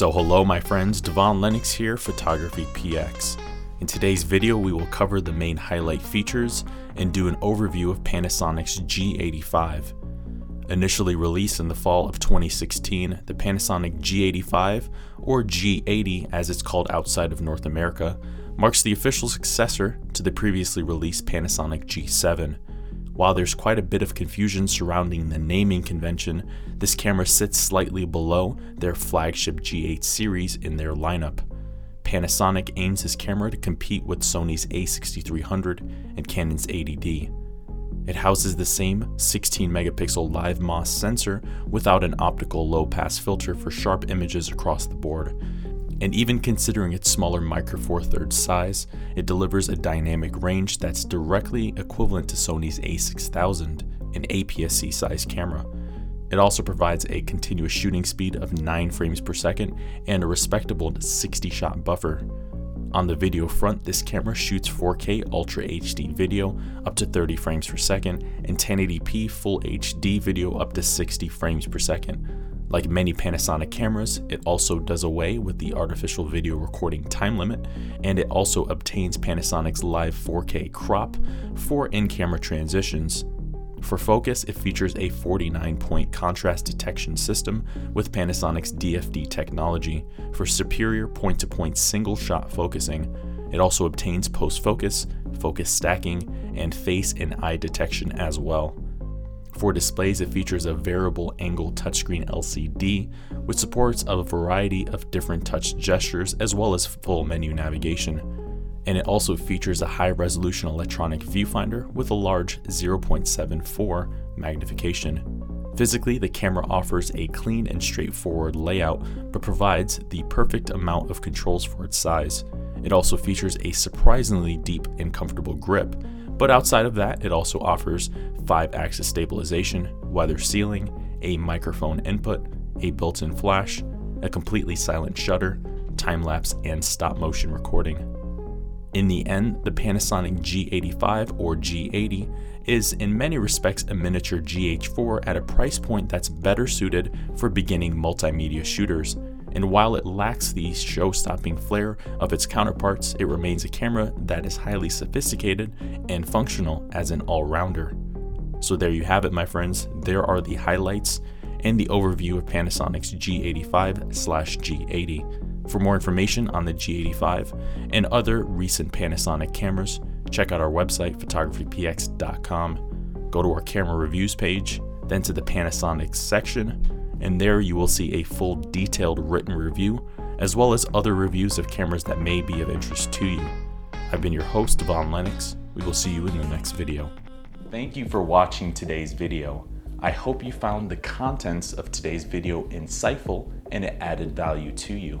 So hello my friends, Devon Lennox here, Photography PX. In today's video we will cover the main highlight features and do an overview of Panasonic's G85. Initially released in the fall of 2016, the Panasonic G85, or G80 as it's called outside of North America, marks the official successor to the previously released Panasonic G7. While there's quite a bit of confusion surrounding the naming convention, this camera sits slightly below their flagship G8 series in their lineup. Panasonic aims this camera to compete with Sony's a6300 and Canon's 80D. It houses the same 16 megapixel live MOS sensor without an optical low pass filter for sharp images across the board, and even considering its smaller micro four thirds size, it delivers a dynamic range that's directly equivalent to Sony's a6000, an APS-C size camera. It also provides a continuous shooting speed of 9 frames per second and a respectable 60 shot buffer. On the video front, this camera shoots 4K Ultra HD video up to 30 frames per second and 1080p Full HD video up to 60 frames per second. Like many Panasonic cameras, it also does away with the artificial video recording time limit, and it also obtains Panasonic's live 4K crop for in camera transitions. For focus, it features a 49 point contrast detection system with Panasonic's DFD technology for superior point to point single shot focusing. It also obtains post focus, focus stacking, and face and eye detection as well. For displays, it features a variable angle touchscreen LCD, which supports a variety of different touch gestures as well as full menu navigation. And it also features a high resolution electronic viewfinder with a large 0.74 magnification. Physically, the camera offers a clean and straightforward layout, but provides the perfect amount of controls for its size. It also features a surprisingly deep and comfortable grip, but outside of that, it also offers 5 axis stabilization, weather sealing, a microphone input, a built in flash, a completely silent shutter, time lapse, and stop motion recording. In the end, the Panasonic G85 or G80 is in many respects a miniature GH4 at a price point that's better suited for beginning multimedia shooters and while it lacks the show stopping flair of its counterparts, it remains a camera that is highly sophisticated and functional as an all rounder. So, there you have it, my friends. There are the highlights and the overview of Panasonic's G85 G80. For more information on the G85 and other recent Panasonic cameras, check out our website, photographypx.com. Go to our camera reviews page, then to the Panasonic section and there you will see a full detailed written review, as well as other reviews of cameras that may be of interest to you. I've been your host, Devon Lennox. We will see you in the next video. Thank you for watching today's video. I hope you found the contents of today's video insightful and it added value to you.